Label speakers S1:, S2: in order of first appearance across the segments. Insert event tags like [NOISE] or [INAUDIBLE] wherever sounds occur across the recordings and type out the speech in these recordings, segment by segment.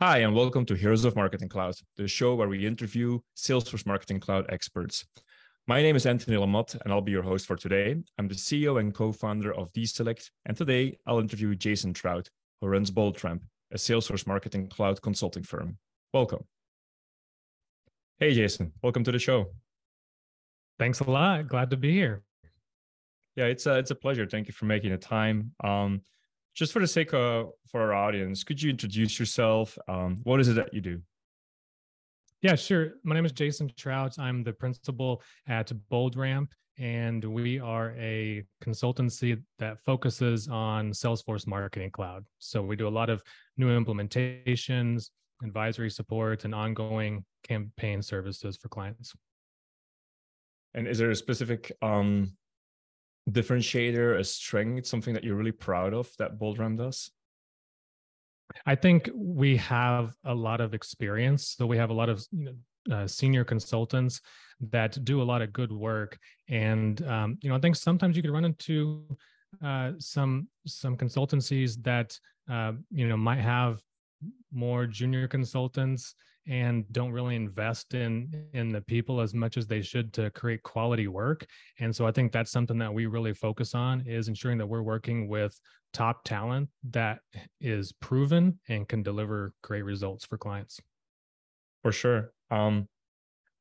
S1: Hi, and welcome to Heroes of Marketing Cloud, the show where we interview Salesforce Marketing Cloud experts. My name is Anthony Lamot, and I'll be your host for today. I'm the CEO and co founder of DESelect, and today I'll interview Jason Trout, who runs BoldRamp, a Salesforce Marketing Cloud consulting firm. Welcome. Hey, Jason, welcome to the show.
S2: Thanks a lot. Glad to be here.
S1: Yeah, it's a, it's a pleasure. Thank you for making the time. Um, just for the sake of for our audience, could you introduce yourself? Um, what is it that you do?
S2: Yeah, sure. My name is Jason Trout. I'm the principal at BoldRamp, and we are a consultancy that focuses on Salesforce Marketing Cloud. So we do a lot of new implementations, advisory support, and ongoing campaign services for clients.
S1: And is there a specific um, differentiator, a strength, something that you're really proud of that BoldRamp does?
S2: I think we have a lot of experience. So we have a lot of you know, uh, senior consultants that do a lot of good work, and um, you know I think sometimes you could run into uh, some some consultancies that uh, you know might have more junior consultants and don't really invest in in the people as much as they should to create quality work and so i think that's something that we really focus on is ensuring that we're working with top talent that is proven and can deliver great results for clients
S1: for sure um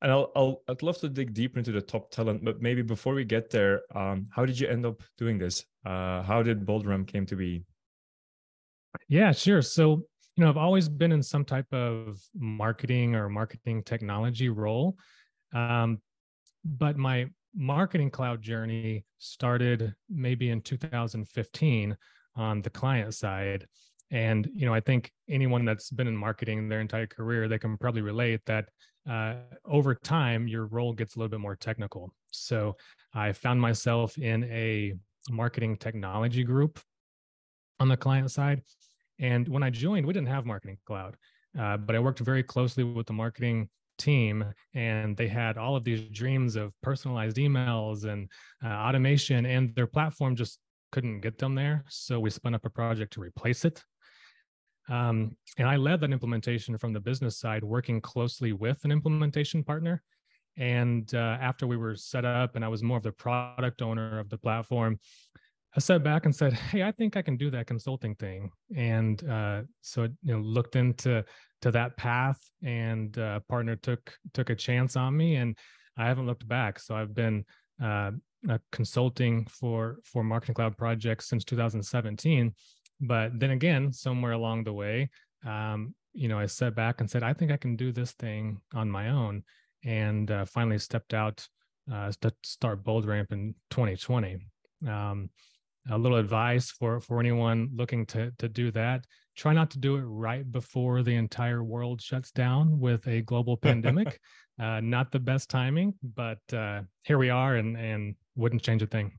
S1: and I'll, I'll I'd love to dig deeper into the top talent, but maybe before we get there, um, how did you end up doing this? Uh, how did BoldRamp came to be?
S2: Yeah, sure. So you know, I've always been in some type of marketing or marketing technology role. Um, but my marketing cloud journey started maybe in 2015 on the client side. And, you know, I think anyone that's been in marketing their entire career, they can probably relate that uh, over time, your role gets a little bit more technical. So I found myself in a marketing technology group on the client side and when I joined, we didn't have Marketing Cloud, uh, but I worked very closely with the marketing team, and they had all of these dreams of personalized emails and uh, automation, and their platform just couldn't get them there. So we spun up a project to replace it. Um, and I led that implementation from the business side, working closely with an implementation partner. And uh, after we were set up, and I was more of the product owner of the platform, I sat back and said, "Hey, I think I can do that consulting thing." And uh, so, you know, looked into to that path, and uh, partner took took a chance on me, and I haven't looked back. So I've been uh, consulting for for Marketing Cloud projects since 2017. But then again, somewhere along the way, um, you know, I sat back and said, "I think I can do this thing on my own," and uh, finally stepped out uh, to start BoldRamp in 2020. Um, a little advice for for anyone looking to to do that. Try not to do it right before the entire world shuts down with a global [LAUGHS] pandemic. Uh, not the best timing but uh, here we are and and wouldn't change a thing.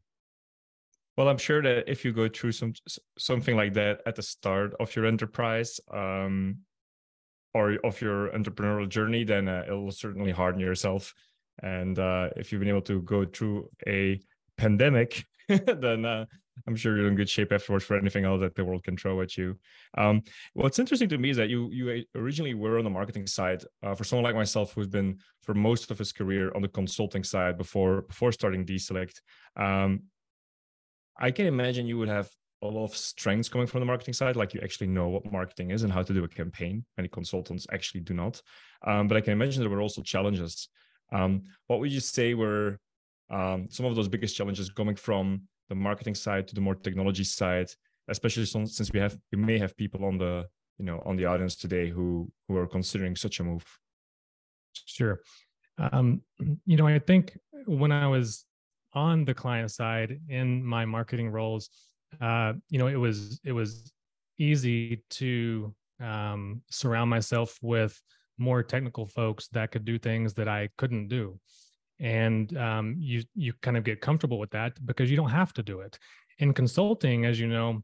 S1: Well i'm sure that if you go through some something like that at the start of your enterprise um, or of your entrepreneurial journey then uh, it will certainly harden yourself. And uh, if you've been able to go through a pandemic [LAUGHS] then uh, I'm sure you're in good shape afterwards for anything else that the world can throw at you. Um, what's interesting to me is that you you originally were on the marketing side. Uh, for someone like myself, who's been for most of his career on the consulting side before before starting DESelect, um, I can imagine you would have a lot of strengths coming from the marketing side, like you actually know what marketing is and how to do a campaign. Many consultants actually do not. Um, but I can imagine there were also challenges. Um, what would you say were um, some of those biggest challenges coming from the marketing side to the more technology side, especially since we have we may have people on the you know on the audience today who who are considering such a move.
S2: Sure, um, you know I think when I was on the client side in my marketing roles, uh, you know it was it was easy to um, surround myself with more technical folks that could do things that I couldn't do and um, you you kind of get comfortable with that because you don't have to do it. In consulting as you know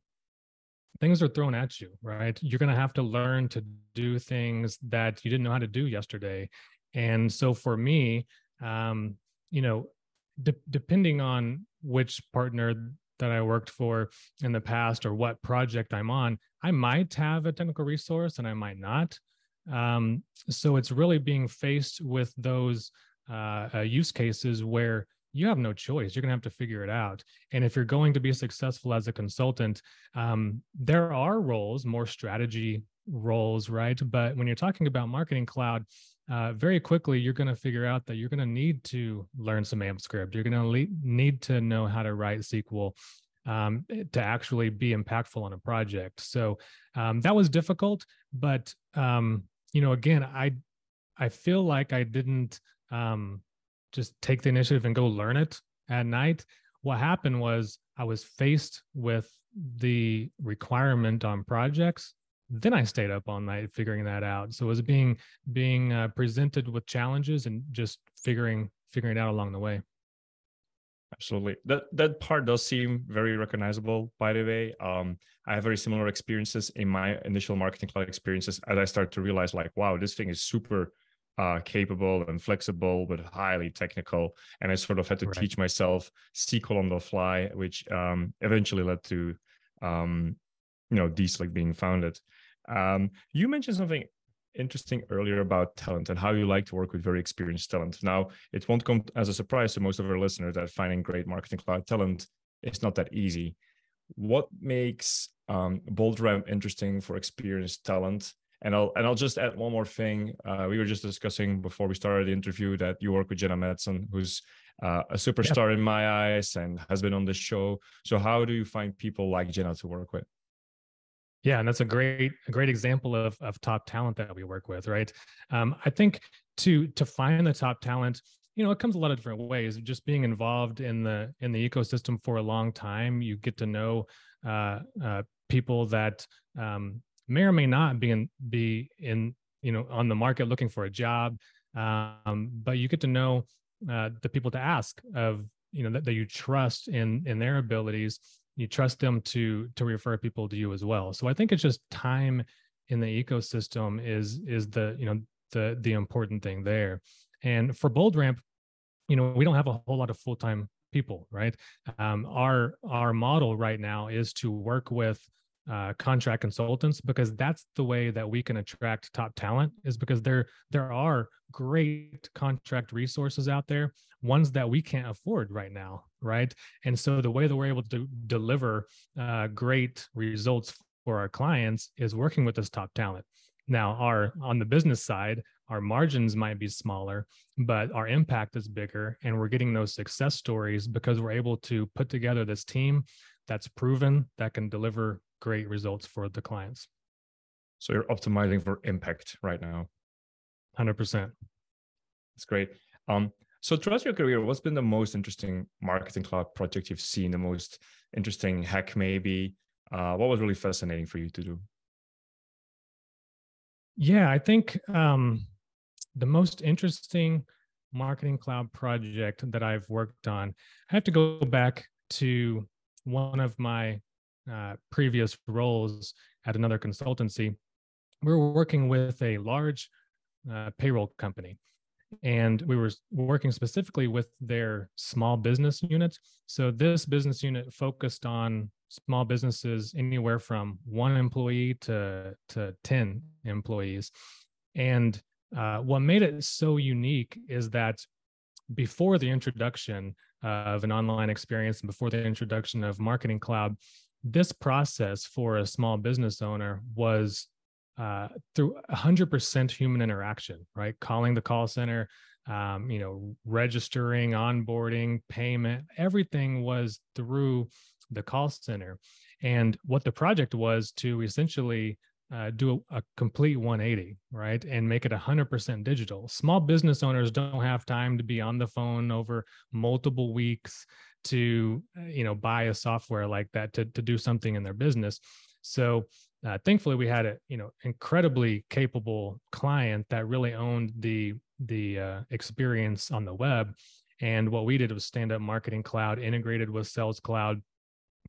S2: things are thrown at you right? You're going to have to learn to do things that you didn't know how to do yesterday. And so for me um, you know de- depending on which partner that I worked for in the past or what project I'm on, I might have a technical resource and I might not. Um, so it's really being faced with those uh, uh, use cases where you have no choice. You're going to have to figure it out. And if you're going to be successful as a consultant, um, there are roles, more strategy roles, right? But when you're talking about marketing cloud, uh, very quickly you're going to figure out that you're going to need to learn some AMPscript. You're going to le- need to know how to write SQL um, to actually be impactful on a project. So um, that was difficult, but um, you know, again, I I feel like I didn't um, just take the initiative and go learn it at night. What happened was I was faced with the requirement on projects. Then I stayed up all night figuring that out. So it was being being uh, presented with challenges and just figuring figuring it out along the way.
S1: Absolutely. That that part does seem very recognizable, by the way. Um, I have very similar experiences in my initial marketing cloud experiences as I start to realize, like, wow, this thing is super uh, capable and flexible, but highly technical. And I sort of had to right. teach myself SQL on the fly, which um, eventually led to, um, you know, DESelect being founded. Um, you mentioned something interesting earlier about talent and how you like to work with very experienced talent. Now, it won't come as a surprise to most of our listeners that finding great marketing cloud talent is not that easy. What makes um, BoldRamp interesting for experienced talent? And I'll and I'll just add one more thing. Uh, we were just discussing before we started the interview that you work with Genna Matson, who's uh, a superstar in my eyes and has been on this show. So how do you find people like Genna to work with?
S2: Yeah, and that's a great a great example of of top talent that we work with, right? Um, I think to to find the top talent, you know, it comes a lot of different ways. Just being involved in the in the ecosystem for a long time, you get to know uh, uh, people that um, may or may not be in be in you know on the market looking for a job. Um, but you get to know uh, the people to ask of you know that, that you trust in in their abilities. You trust them to to refer people to you as well. So i think it's just time in the ecosystem is is the you know the the important thing there. And for BoldRamp you know we don't have a whole lot of full-time people right? Um, our our model right now is to work with uh, contract consultants because that's the way that we can attract top talent is because there there are great contract resources out there ones that we can't afford right now right? And so the way that we're able to deliver uh, great results for our clients is working with this top talent. Now our on the business side our margins might be smaller but our impact is bigger and we're getting those success stories because we're able to put together this team that's proven that can deliver great results for the clients.
S1: So you're optimizing for impact right now.
S2: 100%.
S1: That's great. Um, so throughout your career, what's been the most interesting marketing cloud project you've seen, the most interesting hack maybe? Uh, what was really fascinating for you to do?
S2: Yeah, I think um, the most interesting marketing cloud project that I've worked on, I have to go back to one of my uh, previous roles at another consultancy, we were working with a large uh, payroll company. And we were working specifically with their small business unit. So, this business unit focused on small businesses anywhere from one employee to, to 10 employees. And uh, what made it so unique is that before the introduction of an online experience and before the introduction of Marketing Cloud, this process for a small business owner was uh, through 100% human interaction, right? Calling the call center, um, you know, registering, onboarding, payment, everything was through the call center. And what the project was to essentially uh, do a, a, complete 180, right? And make it 100% digital. Small business owners don't have time to be on the phone over multiple weeks to uh, you know buy a software like that to, to do something in their business. So uh, thankfully we had a you know incredibly capable client that really owned the the uh, experience on the web. And what we did was stand up marketing cloud integrated with sales cloud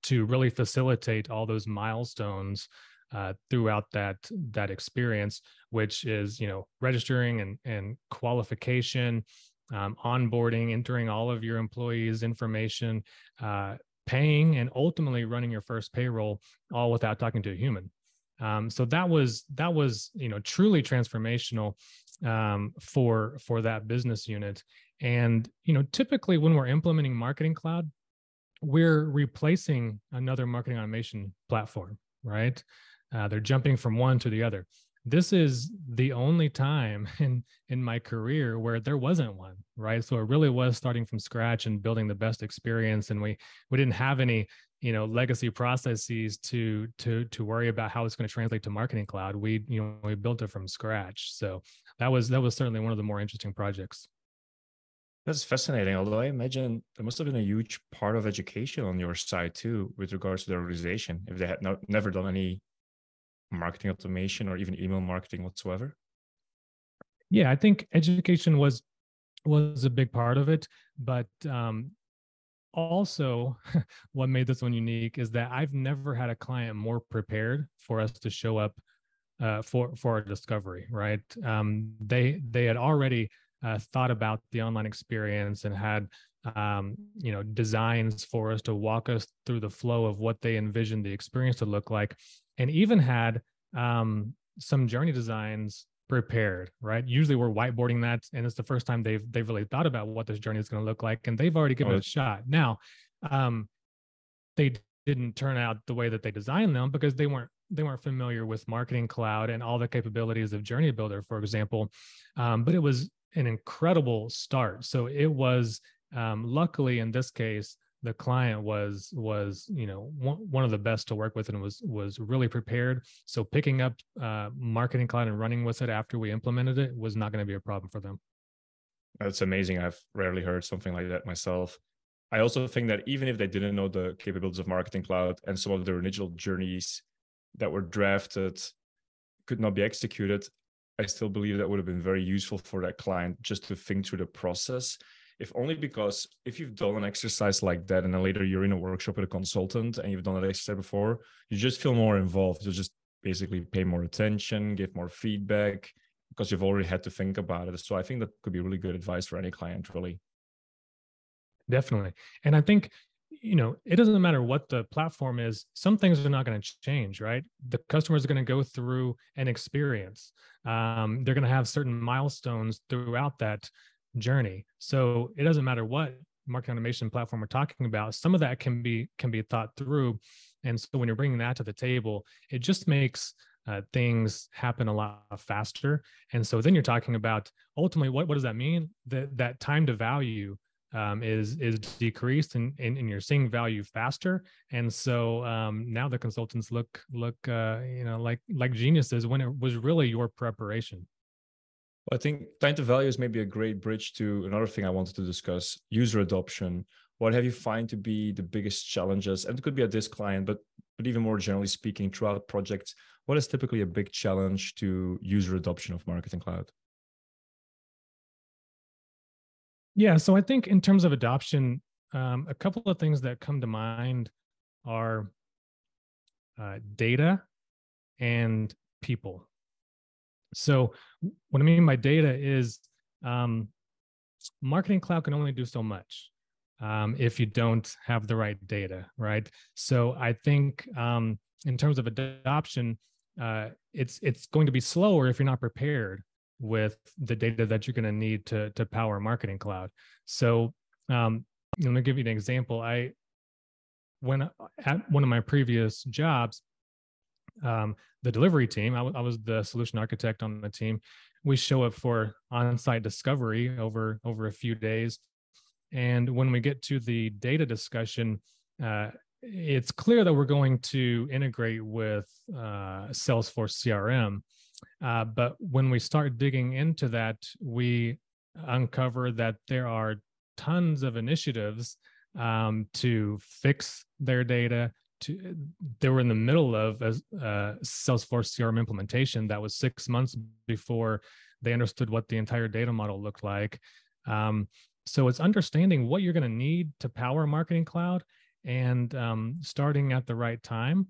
S2: to really facilitate all those milestones uh, throughout that that experience which is you know registering and and qualification um, onboarding, entering all of your employees' information, uh, paying and ultimately running your first payroll all without talking to a human. Um, so that was that was you know truly transformational um, for for that business unit. And you know typically when we're implementing Marketing Cloud, we're replacing another marketing automation platform, right? Uh, they're jumping from one to the other this is the only time [LAUGHS] in in my career where there wasn't one right? So it really was starting from scratch and building the best experience and we we didn't have any you know legacy processes to to to worry about how it's going to translate to marketing cloud. We you know we built it from scratch. So that was that was certainly one of the more interesting projects.
S1: That's fascinating although i imagine there must have been a huge part of education on your side too with regards to the organization if they had not, never done any marketing automation or even email marketing whatsoever?
S2: Yeah, I think education was was a big part of it, but um, also [LAUGHS] what made this one unique is that I've never had a client more prepared for us to show up uh, for for a discovery. Right? Um, they they had already uh, thought about the online experience and had um, you know designs for us to walk us through the flow of what they envisioned the experience to look like and even had um, some journey designs prepared right? Usually we're whiteboarding that and it's the first time they've they've really thought about what this journey is going to look like and they've already given oh, it a shot. Now um, they didn't turn out the way that they designed them because they weren't they weren't familiar with marketing cloud and all the capabilities of journey builder for example um, but it was an incredible start. So it was um, luckily in this case the client was was you know one, of the best to work with and was was really prepared. So picking up uh, marketing cloud and running with it after we implemented it was not going to be a problem for them.
S1: That's amazing. I've rarely heard something like that myself. I also think that even if they didn't know the capabilities of marketing cloud and some of the original journeys that were drafted could not be executed i still believe that would have been very useful for that client just to think through the process if only because if you've done an exercise like that and then later you're in a workshop with a consultant and you've done that exercise before, you just feel more involved. You just basically pay more attention, give more feedback because you've already had to think about it. So I think that could be really good advice for any client, really.
S2: Definitely. And I think, you know, it doesn't matter what the platform is, some things are not going to change, right? The customers are going to go through an experience. Um, they're going to have certain milestones throughout that journey. So it doesn't matter what marketing automation platform we're talking about. Some of that can be can be thought through, and so when you're bringing that to the table, it just makes uh, things happen a lot faster. And so then you're talking about ultimately what what does that mean? That that time to value um, is is decreased and, and, and you're seeing value faster and so um, now the consultants look look uh, you know like like geniuses when it was really your preparation
S1: I think time to value is maybe a great bridge to another thing I wanted to discuss user adoption. What have you find to be the biggest challenges? And it could be at this client, but but even more generally speaking, throughout projects, what is typically a big challenge to user adoption of Marketing Cloud?
S2: Yeah, so I think in terms of adoption, um, a couple of things that come to mind are uh, data and people. So what I mean by data is um, marketing cloud can only do so much um, if you don't have the right data, right? So I think um, in terms of adoption, uh, it's it's going to be slower if you're not prepared with the data that you're going to need to to power marketing cloud. So um, let me give you an example. I when at one of my previous jobs, um, the delivery team, I, w- I was the solution architect on the team. We show up for on-site discovery over over a few days, and when we get to the data discussion, uh, it's clear that we're going to integrate with uh, Salesforce CRM. Uh, but when we start digging into that, we uncover that there are tons of initiatives um, to fix their data, to they were in the middle of a, a Salesforce CRM implementation that was six months before they understood what the entire data model looked like. Um, so it's understanding what you're going to need to power Marketing Cloud and um, starting at the right time.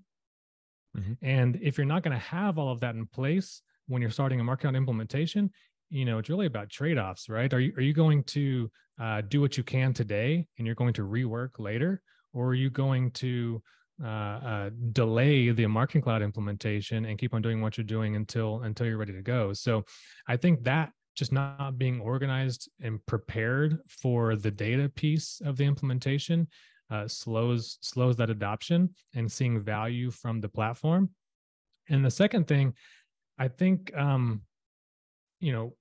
S2: Mm-hmm. And if you're not going to have all of that in place when you're starting a Marketing Cloud implementation, you know it's really about trade-offs, right? Are you are you going to uh, do what you can today and you're going to rework later, or are you going to uh, uh, delay the marketing cloud implementation and keep on doing what you're doing until until you're ready to go. So i think that just not being organized and prepared for the data piece of the implementation uh, slows slows that adoption and seeing value from the platform. And the second thing i think um, you know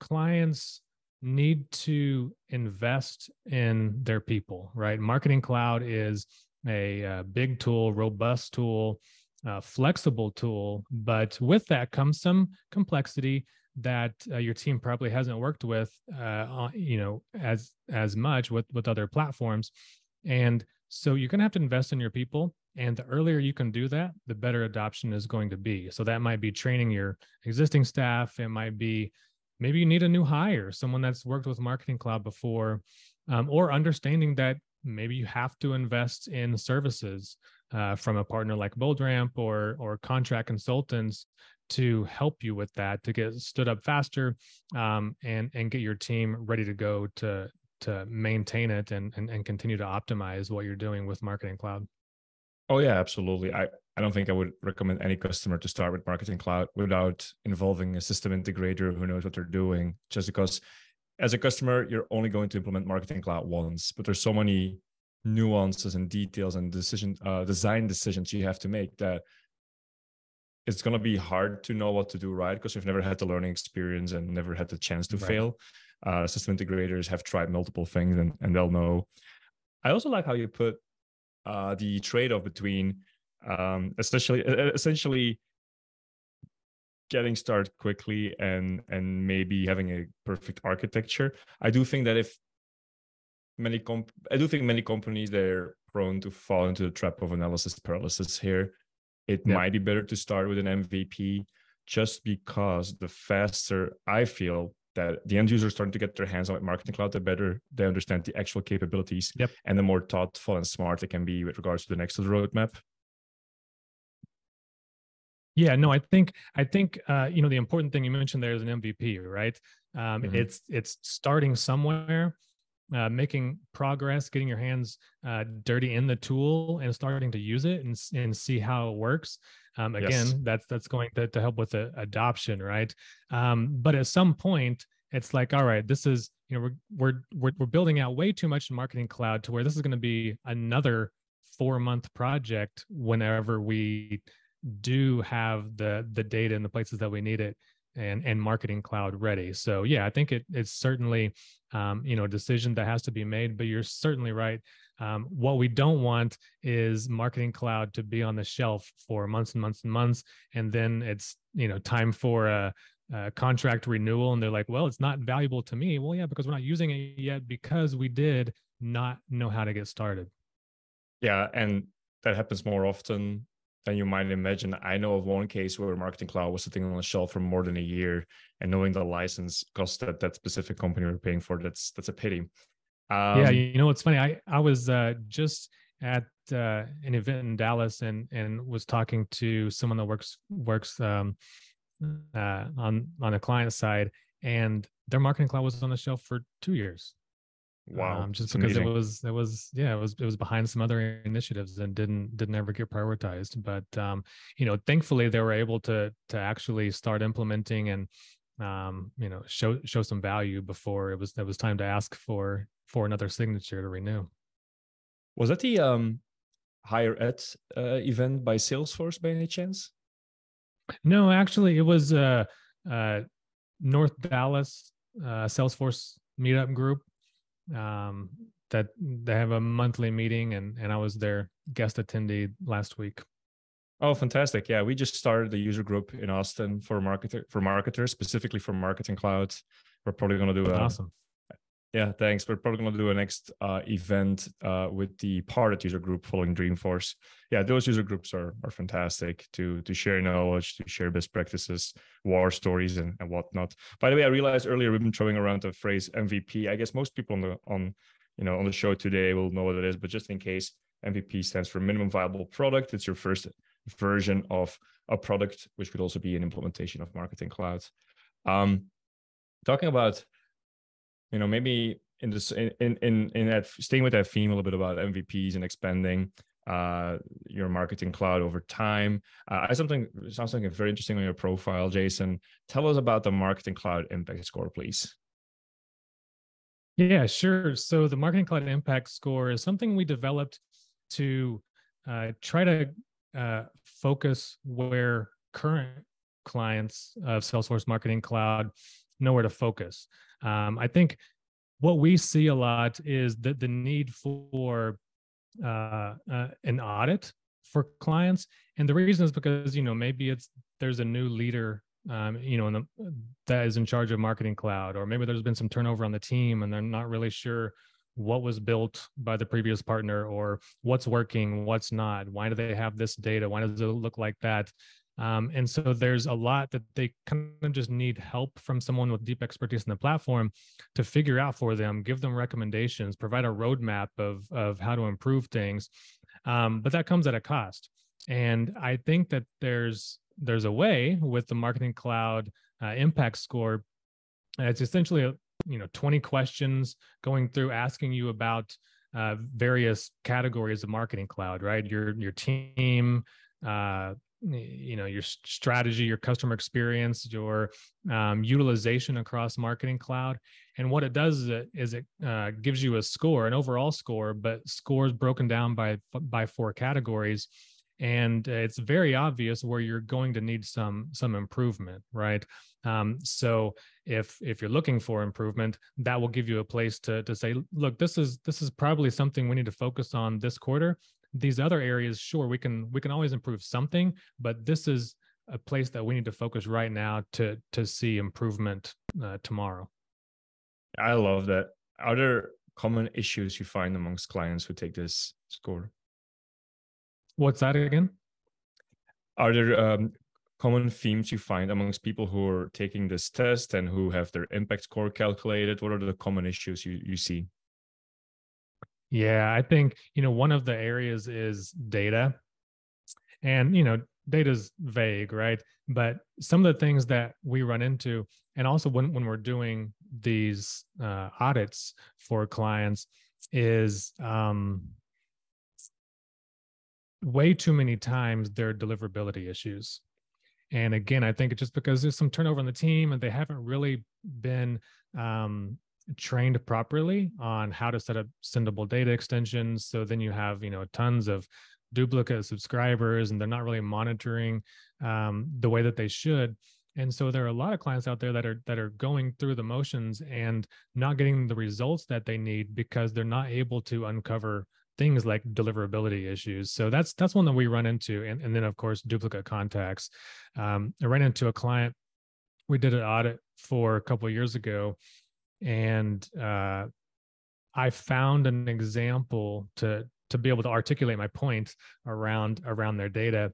S2: clients need to invest in their people right? Marketing cloud is a, a uh, big tool, robust tool, uh, flexible tool, but with that comes some complexity that uh, your team probably hasn't worked with, uh, you know, as as much with with other platforms, and so you're going to have to invest in your people. And the earlier you can do that, the better adoption is going to be. So that might be training your existing staff. It might be maybe you need a new hire, someone that's worked with Marketing Cloud before, um, or understanding that maybe you have to invest in services uh, from a partner like BoldRamp or or contract consultants to help you with that to get stood up faster um, and and get your team ready to go to to maintain it and, and and continue to optimize what you're doing with marketing cloud.
S1: Oh yeah absolutely. I i don't think i would recommend any customer to start with marketing cloud without involving a system integrator who knows what they're doing just because as a customer, you're only going to implement Marketing Cloud once, but there's so many nuances and details and decision uh, design decisions you have to make that it's going to be hard to know what to do right because you've never had the learning experience and never had the chance to right. fail. Uh, system integrators have tried multiple things and, and they'll know. I also like how you put uh, the trade-off between um, essentially essentially getting started quickly and and maybe having a perfect architecture i do think that if many comp i do think many companies they're prone to fall into the trap of analysis paralysis here it yeah. might be better to start with an mvp just because the faster i feel that the end users starting to get their hands on marketing cloud the better they understand the actual capabilities
S2: yep.
S1: and the more thoughtful and smart they can be with regards to the next roadmap
S2: yeah, no, I think I think uh, you know the important thing you mentioned there is an MVP, right? Um, mm-hmm. It's it's starting somewhere, uh, making progress, getting your hands uh, dirty in the tool, and starting to use it and and see how it works. Um, again, yes. that's that's going to, to help with the adoption, right? Um, but at some point, it's like, all right, this is you know we're we're we're, we're building out way too much in Marketing Cloud to where this is going to be another four month project whenever we do have the the data in the places that we need it and and marketing cloud ready. So yeah i think it it's certainly um, you know a decision that has to be made but you're certainly right. Um, what we don't want is marketing cloud to be on the shelf for months and months and months and then it's you know time for a, a contract renewal and they're like well it's not valuable to me. Well yeah because we're not using it yet because we did not know how to get started.
S1: Yeah and that happens more often than you might imagine. I know of one case where Marketing Cloud was sitting on the shelf for more than a year, and knowing the license cost that that specific company were paying for, that's that's a pity.
S2: Um, yeah, you know what's funny? I I was uh, just at uh, an event in Dallas and and was talking to someone that works works um, uh, on on the client side, and their Marketing Cloud was on the shelf for two years.
S1: Wow.
S2: Um, just because amazing. it was it was yeah it was it was behind some other initiatives and didn't didn't ever get prioritized. But um, you know, thankfully they were able to to actually start implementing and um, you know show show some value before it was it was time to ask for for another signature to renew.
S1: Was that the um higher ed uh, event by Salesforce by any chance?
S2: No, actually, it was uh, uh, North Dallas uh, Salesforce meetup group um, that they have a monthly meeting and and I was their guest attendee last week.
S1: Oh, fantastic! Yeah, we just started the user group in Austin for marketer for marketers, specifically for Marketing Cloud. We're probably going to do a,
S2: awesome.
S1: Yeah, thanks. We're probably going to do a next uh, event uh, with the Parted user group following Dreamforce. Yeah, those user groups are are fantastic to to share knowledge, to share best practices, war stories, and, and whatnot. By the way, I realized earlier we've been throwing around the phrase MVP. I guess most people on the on you know on the show today will know what it is, but just in case, MVP stands for minimum viable product. It's your first version of a product, which could also be an implementation of Marketing Cloud. Um, talking about you know maybe in this in in in that staying with that theme a little bit about MVPs and expanding uh, your marketing cloud over time. Uh, I something sounds like very interesting on your profile, Jason. Tell us about the marketing cloud impact score, please.
S2: Yeah, sure. So the marketing cloud impact score is something we developed to uh, try to uh, focus where current clients of Salesforce Marketing Cloud know where to focus. Um, I think what we see a lot is that the need for uh, uh, an audit for clients, and the reason is because you know maybe it's there's a new leader um, you know, the, that is in charge of marketing cloud, or maybe there's been some turnover on the team and they're not really sure what was built by the previous partner or what's working, what's not. Why do they have this data? Why does it look like that? Um, and so there's a lot that they kind of just need help from someone with deep expertise in the platform to figure out for them, give them recommendations, provide a roadmap of, of how to improve things. Um, but that comes at a cost. And I think that there's there's a way with the marketing cloud uh, impact score. It's essentially a, you know 20 questions going through asking you about uh, various categories of marketing cloud, right? Your your team, uh, you know your strategy your customer experience your um, utilization across marketing cloud. And what it does is it, is it uh, gives you a score an overall score but scores broken down by by four categories. And it's very obvious where you're going to need some some improvement right? Um, so if if you're looking for improvement that will give you a place to to say look this is this is probably something we need to focus on this quarter these other areas sure we can we can always improve something but this is a place that we need to focus right now to to see improvement uh, tomorrow.
S1: I love that. Are there common issues you find amongst clients who take this score?
S2: What's that again?
S1: Are there um, common themes you find amongst people who are taking this test and who have their impact score calculated? What are the common issues you, you see
S2: yeah, I think, you know, one of the areas is data. And, you know, data is vague, right? But some of the things that we run into, and also when, when we're doing these uh, audits for clients, is um, way too many times there are deliverability issues. And again, I think it's just because there's some turnover on the team and they haven't really been um, trained properly on how to set up sendable data extensions. So then you have you know tons of duplicate subscribers and they're not really monitoring um, the way that they should. And so there are a lot of clients out there that are that are going through the motions and not getting the results that they need because they're not able to uncover things like deliverability issues. So that's that's one that we run into. And, and then of course duplicate contacts. Um, i ran into a client we did an audit for a couple years ago and uh, I found an example to to be able to articulate my point around around their data.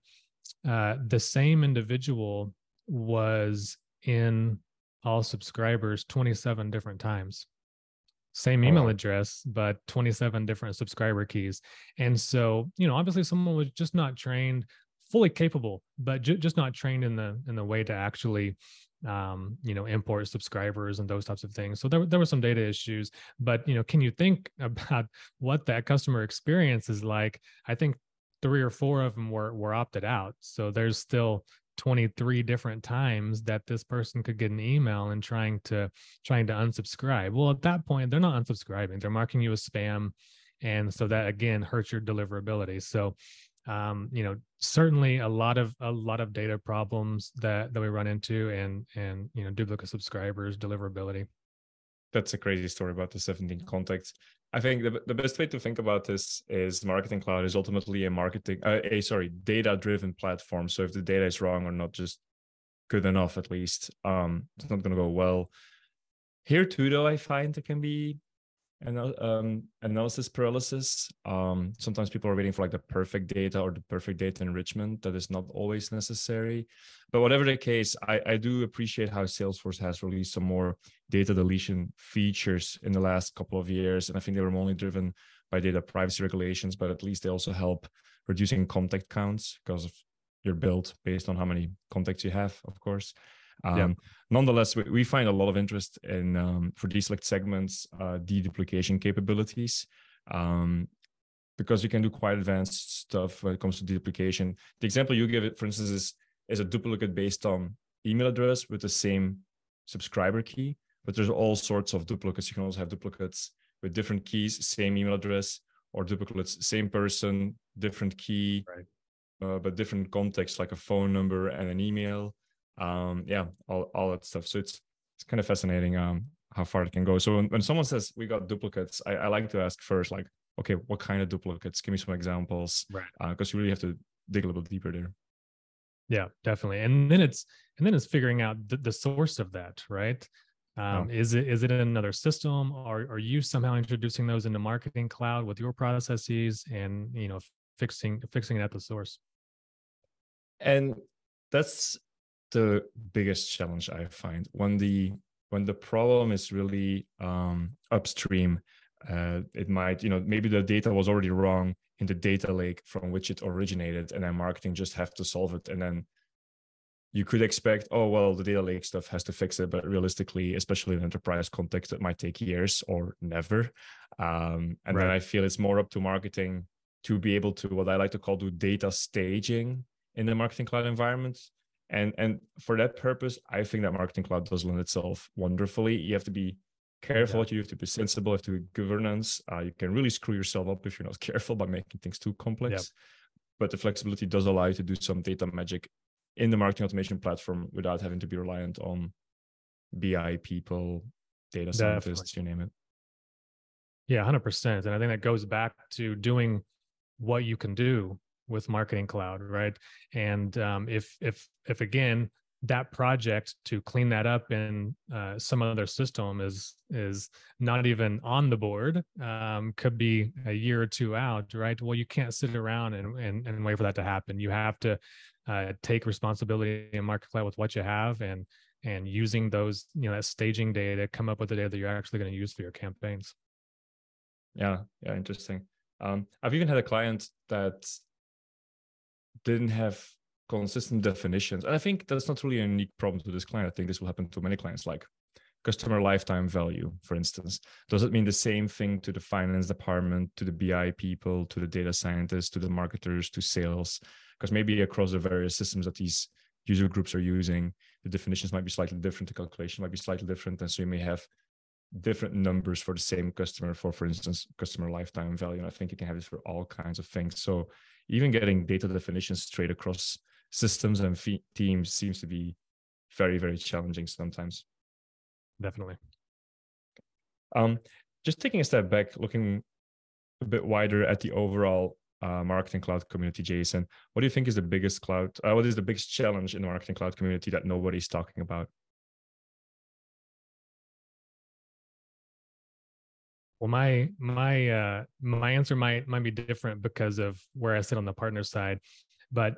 S2: Uh, the same individual was in all subscribers 27 different times. Same email address but 27 different subscriber keys. And so you know obviously someone was just not trained fully capable but ju- just not trained in the in the way to actually um, you know, import subscribers and those types of things. So there, there were some data issues, but you know, can you think [LAUGHS] about what that customer experience is like? I think three or four of them were were opted out. So there's still 23 different times that this person could get an email and trying to trying to unsubscribe. Well, at that point, they're not unsubscribing; they're marking you as spam, and so that again hurts your deliverability. So um, you know certainly a lot of a lot of data problems that that we run into and and you know duplicate subscribers deliverability.
S1: That's a crazy story about the 17 contacts. I think the, the best way to think about this is marketing cloud is ultimately a marketing uh, a sorry data driven platform. So if the data is wrong or not just good enough at least um it's not going to go well. Here too though i find it can be um, analysis paralysis. Um, sometimes people are waiting for like the perfect data or the perfect data enrichment that is not always necessary. But whatever the case, I, I do appreciate how Salesforce has released some more data deletion features in the last couple of years. And I think they were only driven by data privacy regulations, but at least they also help reducing contact counts because of your build based on how many contacts you have, of course. Um, yeah. Nonetheless, we, we, find a lot of interest in um, for these select segments uh, deduplication capabilities. Um, because you can do quite advanced stuff when it comes to deduplication. The example you give it, for instance, is is a duplicate based on email address with the same subscriber key. But there's all sorts of duplicates. You can also have duplicates with different keys, same email address, or duplicates, same person, different key, right. uh, but different context, like a phone number and an email. Um, yeah, all, all that stuff. So it's it's kind of fascinating um, how far it can go. So when, when someone says we got duplicates, I, I like to ask first, like, okay, what kind of duplicates? Give me some examples,
S2: right?
S1: Because uh, you really have to dig a little deeper there.
S2: Yeah, definitely. And then it's and then it's figuring out the, the source of that, right? Um. Is it is it in another system, or are you somehow introducing those into Marketing Cloud with your processes and you know fixing fixing it at the source?
S1: And that's the biggest challenge I find when the when the problem is really um, upstream uh, it might you know maybe the data was already wrong in the data lake from which it originated and then marketing just have to solve it. And then you could expect oh well the data lake stuff has to fix it. But realistically especially in enterprise context it might take years or never. Um, and right. then i feel it's more up to marketing to be able to what i like to call do data staging in the marketing cloud environment and and for that purpose i think that marketing cloud does lend itself wonderfully you have to be careful yeah. you have to be sensible, you have to be governance. Uh, you can really screw yourself up if you're not [LAUGHS] careful by making things too complex. Yeah. But the flexibility does allow you to do some data magic in the marketing automation platform without having to be reliant on BI people, data scientists, you name it.
S2: Yeah, 100%. And I think that goes back to doing what you can do with marketing cloud right? And um, if if if again that project to clean that up in uh, some other system is is not even on the board um, could be a year or two out right? Well you can't sit around and, and, and wait for that to happen. You have to uh, take responsibility in market cloud with what you have and and using those you know that staging data come up with the data that you're actually going to use for your campaigns.
S1: Yeah. Yeah interesting. Um, i've even had a client that didn't have consistent definitions. And I think that's not really a unique problem to this client. I think this will happen to many clients, like customer lifetime value, for instance. Does it mean the same thing to the finance department, to the BI people, to the data scientists, to the marketers, to sales? Because maybe across the various systems that these user groups are using, the definitions might be slightly different, the calculation might be slightly different. And so you may have different numbers for the same customer for for instance customer lifetime value and i think you can have it for all kinds of things. So even getting data definitions straight across systems and fee- teams seems to be very very challenging sometimes.
S2: Definitely.
S1: Um just taking a step back looking a bit wider at the overall uh, marketing cloud community jason what do you think is the biggest cloud uh, what is the biggest challenge in the marketing cloud community that nobody's talking about
S2: well my my uh my answer might might be different because of where i sit on the partner side but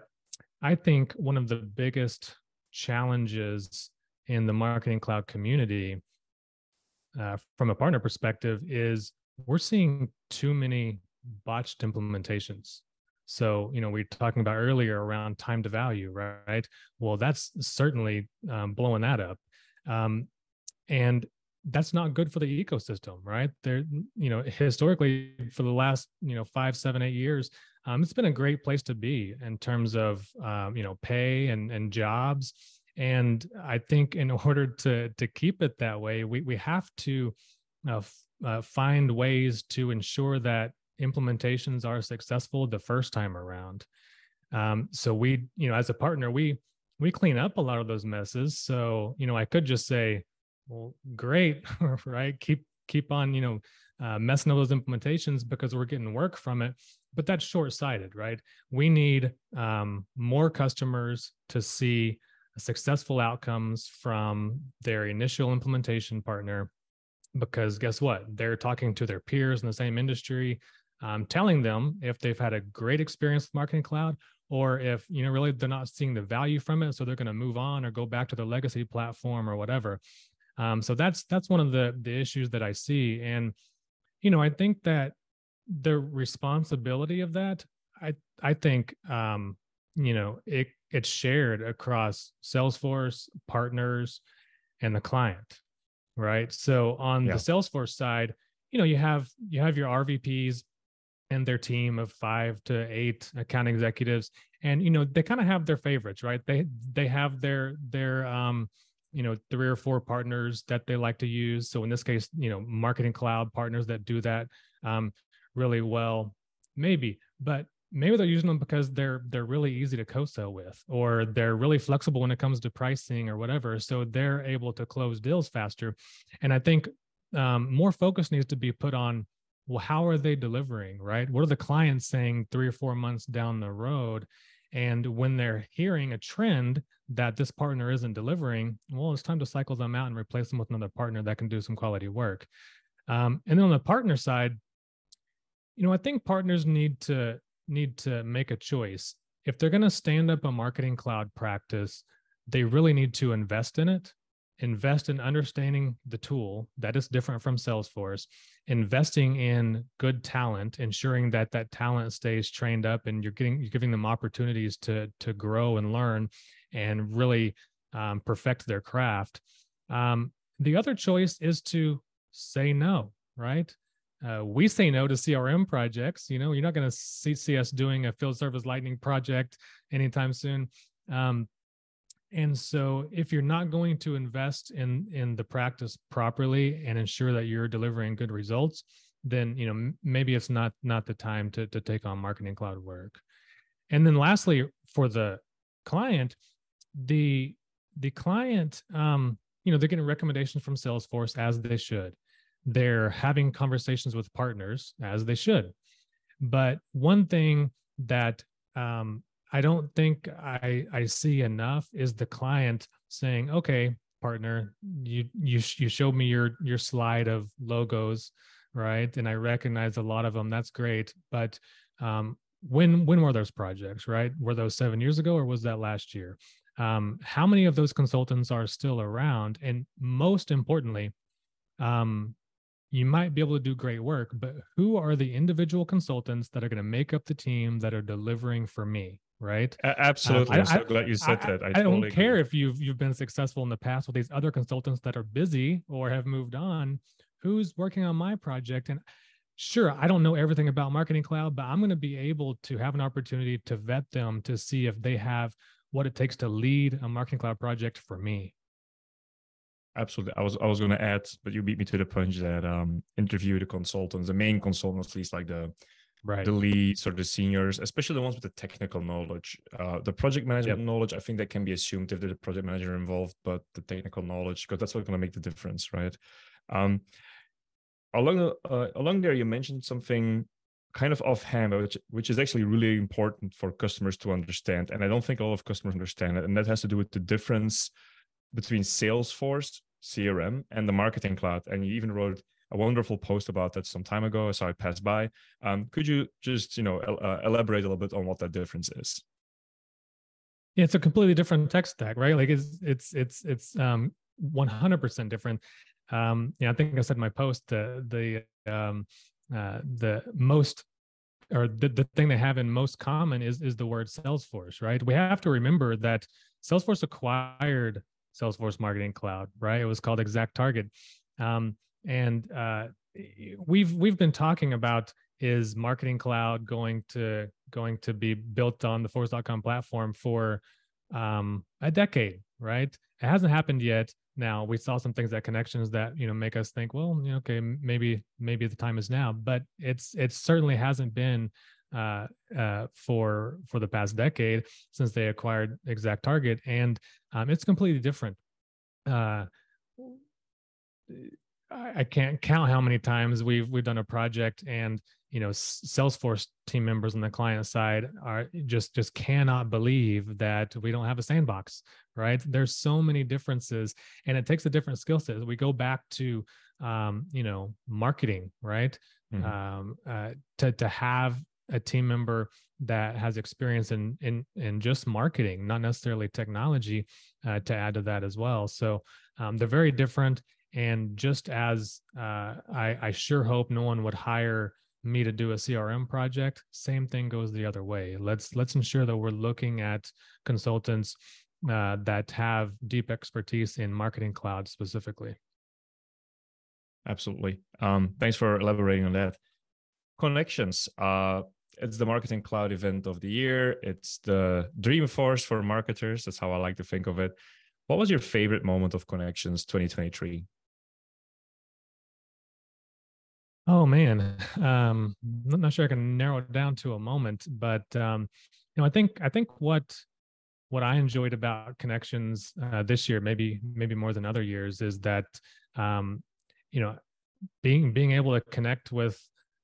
S2: I think one of the biggest challenges in the marketing cloud community uh, from a partner perspective is we're seeing too many botched implementations. So, you know, we are talking about earlier around time to value, right? Well, that's certainly um, blowing that up. Um, and that's not good for the ecosystem, right? There, you know, historically for the last, you know, five, seven, eight years, um, it's been a great place to be in terms of um, you know pay and and jobs. And i think in [LAUGHS] order to to keep it that way we we have to uh, f- uh, find ways to ensure that implementations are successful the first time around. Um, so we you know as a partner we we clean up a lot of those messes. So you know i could just say well great [LAUGHS] right? Keep keep on you know uh, messing up those implementations because we're getting work from it. But that's short-sighted right? We need um, more customers to see successful outcomes from their initial implementation partner because guess what? They're talking to their peers in the same industry um, telling them if they've had a great experience with marketing cloud or if you know really they're not seeing the value from it so they're going to move on or go back to their legacy platform or whatever um, so that's that's one of the the issues that i see and you know i think that the responsibility of that i i think um you know it it's shared across Salesforce partners and the client, right? So on yeah. the Salesforce side, you know, you have you have your RVPs and their team of five to eight account executives, and you know they kind of have their favorites, right? They they have their their um you know three or four partners that they like to use. So in this case, you know, marketing cloud partners that do that um, really well, maybe, but maybe they're using them because they're they're really easy to co-sell with or they're really flexible when it comes to pricing or whatever. So they're able to close deals faster. And i think um, more focus needs to be put on well how are they delivering right? What are the clients saying three or four months down the road? And when they're hearing a trend that this partner isn't delivering well it's time to cycle them out and replace them with another partner that can do some quality work um, and then on the partner side you know i think partners need to need to make a choice. If they're going to stand up a marketing cloud practice, they really need to invest in it, invest in understanding the tool that is different from Salesforce, investing in good talent, ensuring that that talent stays trained up and you're getting you're giving them opportunities to to grow and learn and really um, perfect their craft. Um, the other choice is to say no, right? uh, we say no to CRM projects. You know, you're not going to see, see, us doing a field service lightning project anytime soon. Um, and so, if you're not going to invest in in the practice properly and ensure that you're delivering good results, then you know maybe it's not not the time to to take on marketing cloud work. And then, lastly, for the client, the the client, um, you know, they're getting recommendations from Salesforce as they should they're having conversations with partners as they should. But one thing that um, I don't think I, I see enough is the client saying, okay, partner, you, you, you showed me your, your slide of logos, right? And I recognize a lot of them. That's great. But um, when, when were those projects, right? Were those seven years ago or was that last year? Um, how many of those consultants are still around? And most importantly, um, you might be able to do great work, but who are the individual consultants that are going to make up the team that are delivering for me? Right.
S1: absolutely. Um, I'm so glad you said
S2: I,
S1: that.
S2: I, I totally don't care if you've you've been successful in the past with these other consultants that are busy or have moved on. Who's working on my project? And sure, I don't know everything about Marketing Cloud, but I'm going to be able to have an opportunity to vet them to see if they have what it takes to lead a Marketing Cloud project for me
S1: absolutely. I was I was going to add, but you beat me to the punch that um, interview the consultants, the main consultants, at least like the right. the leads or the seniors, especially the ones with the technical knowledge. Uh, the project management yep. knowledge, I think that can be assumed if there's a project manager involved, but the technical knowledge, because that's what's going to make the difference, right? Um, along the, uh, along there, you mentioned something kind of offhand, which which is actually really important for customers to understand, and I don't think all of customers understand it, and that has to do with the difference between Salesforce CRM and the Marketing Cloud. And you even wrote a wonderful post about that some time ago. So I passed by. Um, could you just you know uh, elaborate a little bit on what that difference is?
S2: Yeah, it's a completely different tech stack, right? Like it's it's it's it's um 100% different. Um, yeah, I think I said in my post the the um uh the most or the, the thing they have in most common is is the word Salesforce, right? We have to remember that Salesforce acquired Salesforce Marketing Cloud, right? It was called ExactTarget, um, and uh, we've we've been talking about is Marketing Cloud going to going to be built on the Force.com platform for um, a decade, right? It hasn't happened yet. Now we saw some things that connections that you know make us think, well, okay, maybe maybe the time is now, but it's it certainly hasn't been uh, uh, for for the past decade since they acquired ExactTarget, and um, it's completely different. Uh, I can't count how many times we've we've done a project and you know Salesforce team members on the client side are just just cannot believe that we don't have a sandbox, right? There's so many differences, and it takes a different skill set. We go back to um, you know marketing, right? Mm-hmm. Um, uh, to to have a team member that has experience in in in just marketing, not necessarily technology, uh, to add to that as well. So um, they're very different. And just as uh, I, I sure hope no one would hire me to do a crm project same thing goes the other way. Let's let's ensure that we're looking at consultants uh, that have deep expertise in marketing cloud specifically.
S1: Absolutely. Um, thanks for elaborating on that. Connections uh, it's the marketing cloud event of the year. It's the Dreamforce for marketers. That's how i like to think of it. What was your favorite moment of connections 2023
S2: Oh man, [LAUGHS] um, I'm not sure I can narrow it down to a moment, but um, you know, I think I think what what I enjoyed about connections uh, this year, maybe maybe more than other years, is that um, you know being being able to connect with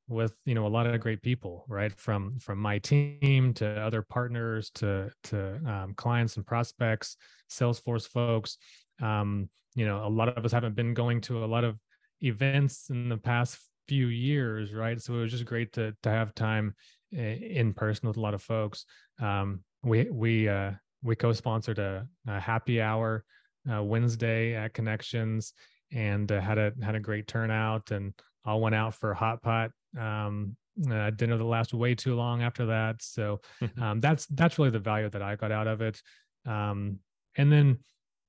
S2: with you know a lot of great people, right? From from my team to other partners to to um, clients and prospects, Salesforce folks. Um, you know, a lot of us haven't been going to a lot of events in the past few years, right? So it was just great to to have time in person with a lot of folks. Um, we we uh, we co-sponsored a, a happy hour uh, Wednesday at Connections and uh, had a had a great turnout and all went out for hot pot um, uh, dinner that lasted way too long after that. So [LAUGHS] um, that's that's really the value that I got out of it. Um, and then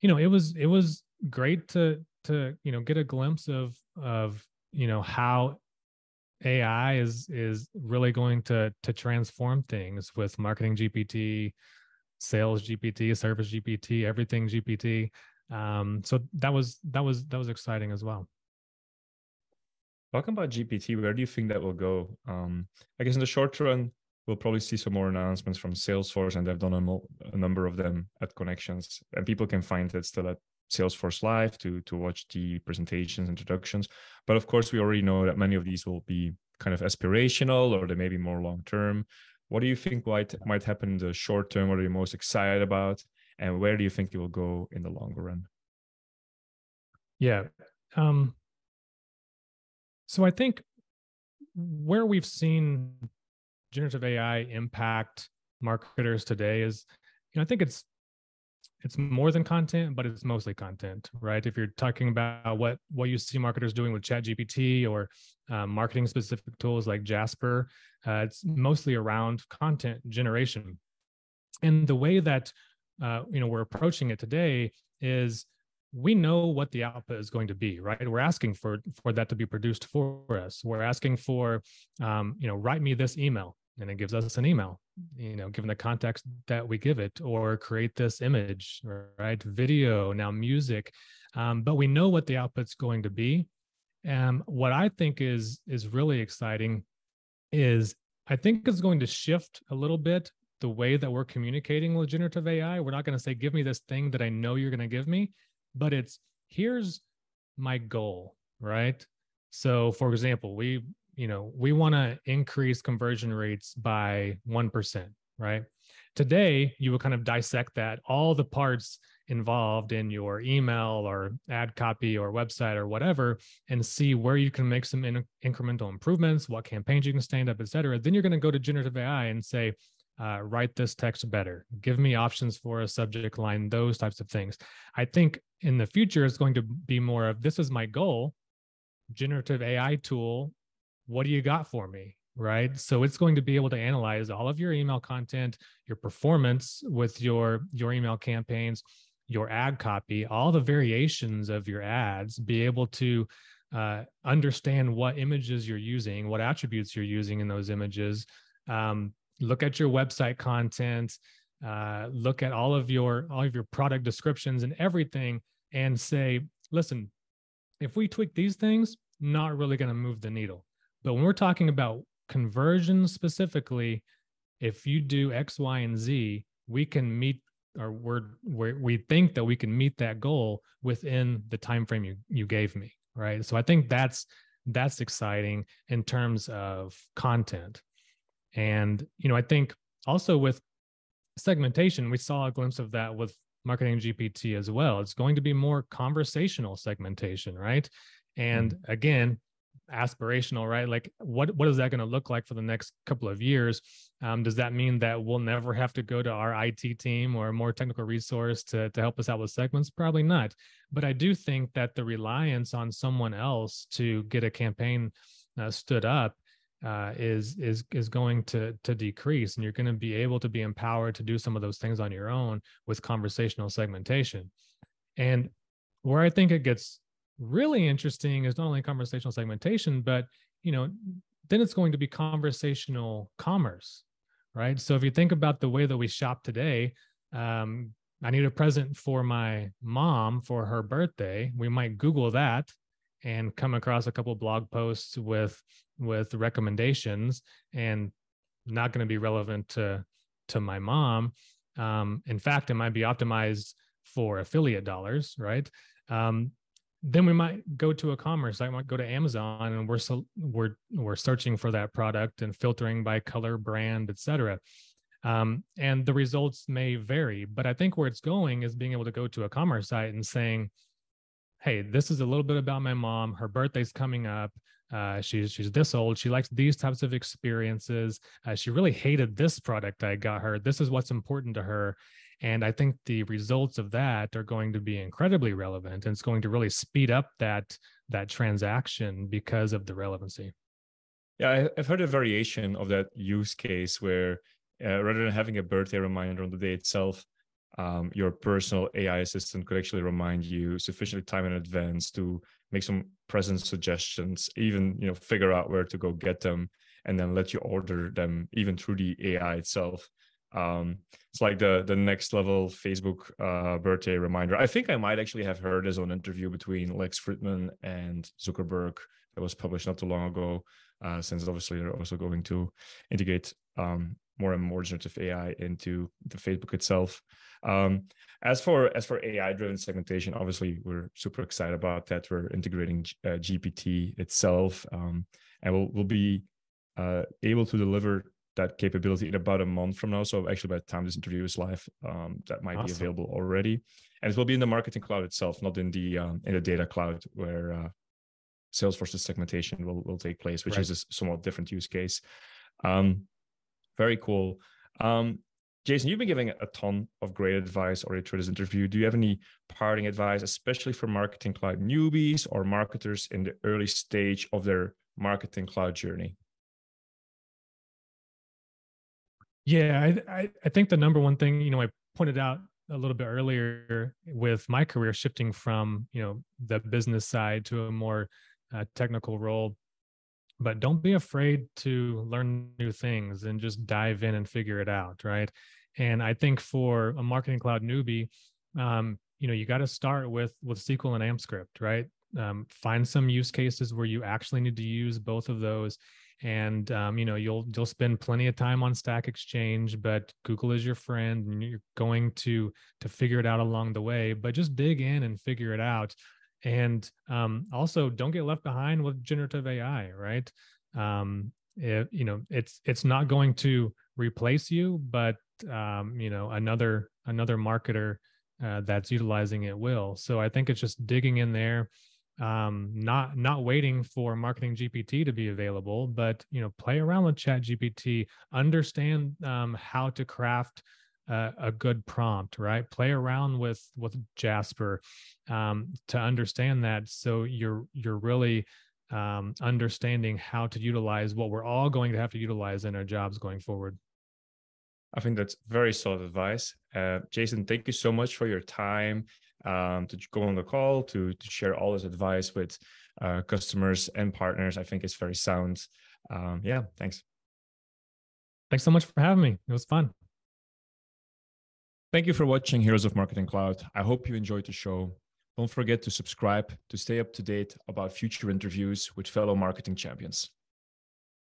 S2: you know it was it was great to to you know get a glimpse of of you know how AI is is really going to to transform things with marketing GPT, sales GPT, service GPT, everything GPT. Um, so that was that was that was exciting as well.
S1: Talking about GPT, where do you think that will go? Um, I guess in the short run, we'll probably see some more announcements from Salesforce, and they've done a, a number of them at Connections, and people can find it still at Salesforce Live to to watch the presentations, introductions. But of course, we already know that many of these will be kind of aspirational or they may be more long term. What do you think might might happen in the short term? What are you most excited about, and where do you think it will go in the longer run?
S2: Yeah. Um, so I think where we've seen generative AI impact marketers today is, you know, I think it's it's more than content, but it's mostly content, right? If you're talking about what what you see marketers doing with ChatGPT or uh, marketing specific tools like Jasper, uh, it's mostly around content generation. And the way that uh, you know we're approaching it today is we know what the output is going to be right we're asking for for that to be produced for us we're asking for um, you know write me this email and it gives us an email you know given the context that we give it or create this image right? Video now music um, but we know what the output's going to be. And what i think is is really exciting is i think it's going to shift a little bit the way that we're communicating with generative ai we're not going to say give me this thing that i know you're going to give me but it's here's my goal right? So for example we you know, we want to increase conversion rates by 1%, right? Today, you would kind of dissect that, all the parts involved in your email or ad copy or website or whatever, and see where you can make some in- incremental improvements, what campaigns you can stand up, et cetera. Then you're going to go to generative AI and say, uh, write this text better, give me options for a subject line, those types of things. I think in the future, it's going to be more of this is my goal. Generative AI tool what do you got for me? Right. So it's going to be able to analyze all of your email content, your performance with your your email campaigns, your ad copy, all the variations of your ads, be able to uh, understand what images you're using, what attributes you're using in those images. Um, look at your website content, uh, look at all of your all of your product descriptions and everything, and say, listen, if we tweak these things, not really going to move the needle. But when we're talking about conversion specifically, if you do X, Y, and Z, we can meet or we're, we're we think that we can meet that goal within the time frame you you gave me, right? So I think that's that's exciting in terms of content. And you know, I think also with segmentation, we saw a glimpse of that with marketing GPT as well. It's going to be more conversational segmentation, right? And mm. again, aspirational, right? Like, what what is that going to look like for the next couple of years? Um, does that mean that we'll never have to go to our IT team or a more technical resource to to help us out with segments? Probably not. But I do think that the reliance on someone else to get a campaign uh, stood up uh, is is is going to to decrease, and you're going to be able to be empowered to do some of those things on your own with conversational segmentation. And where I think it gets really interesting is not only conversational segmentation, but you know, then it's going to be conversational commerce, right? So if you think about the way that we shop today, um, I need a present for my mom for her birthday. We might Google that and come across a couple blog posts with with recommendations and not going to be relevant to to my mom. Um, in fact, it might be optimized for affiliate dollars, right? Um, then we might go to a commerce site, might go to Amazon, and we're so, we're we're searching for that product and filtering by color, brand, etc. Um, and the results may vary, but I think where it's going is being able to go to a commerce site and saying, "Hey, this is a little bit about my mom. Her birthday's coming up. Uh, she's she's this old. She likes these types of experiences. Uh, she really hated this product I got her. This is what's important to her." And I think the results of that are going to be incredibly relevant and it's going to really speed up that that transaction because of the relevancy.
S1: Yeah, I've heard a variation of that use case where uh, rather than having a birthday reminder on the day itself, um, your personal AI assistant could actually remind you sufficiently time in advance to make some present suggestions, even you know figure out where to go get them, and then let you order them even through the AI itself um it's like the the next level facebook uh birthday reminder. I think i might actually have heard this on an interview between lex fridman and zuckerberg that was published not too long ago uh since obviously they're also going to integrate um more and more generative ai into the facebook itself. Um as for as for ai driven segmentation obviously we're super excited about that. We're integrating uh, gpt itself um and we'll, we'll be uh, able to deliver that capability in about a month from now. So actually, by the time this interview is live, um, that might awesome. be available already, and it will be in the marketing cloud itself, not in the um, in the data cloud where uh, Salesforce's segmentation will will take place, which right. is a somewhat different use case. Um, very cool. Um, Jason, you've been giving a ton of great advice already through this interview. Do you have any parting advice, especially for marketing cloud newbies or marketers in the early stage of their marketing cloud journey?
S2: Yeah, I, I think the number one thing, you know, I pointed out a little bit earlier with my career shifting from, you know, the business side to a more uh, technical role. But don't be afraid to learn new things and just dive in and figure it out, right? And I think for a marketing cloud newbie, um, you know, you got to start with with SQL and AMPscript, right? Um, find some use cases where you actually need to use both of those and um, you know you'll you'll spend plenty of time on stack exchange but google is your friend and you're going to to figure it out along the way but just dig in and figure it out. And um, also don't get left behind with generative ai right? Um, it, you know it's it's not going to replace you but um, you know another another marketer uh, that's utilizing it will. So i think it's just digging in there um, not not waiting for marketing gpt to be available but you know play around with chat gpt understand um, how to craft uh, a good prompt right? Play around with with jasper um, to understand that. So you're you're really um, understanding how to utilize what we're all going to have to utilize in our jobs going forward
S1: I think that's very solid advice. Uh, Jason, thank you so much for your time um, to go on the call to to share all this advice with uh, customers and partners. I think it's very sound. Um, yeah, thanks.
S2: Thanks so much for having me. It was fun.
S1: Thank you for watching Heroes of Marketing Cloud. I hope you enjoyed the show. Don't forget to subscribe to stay up to date about future interviews with fellow marketing champions.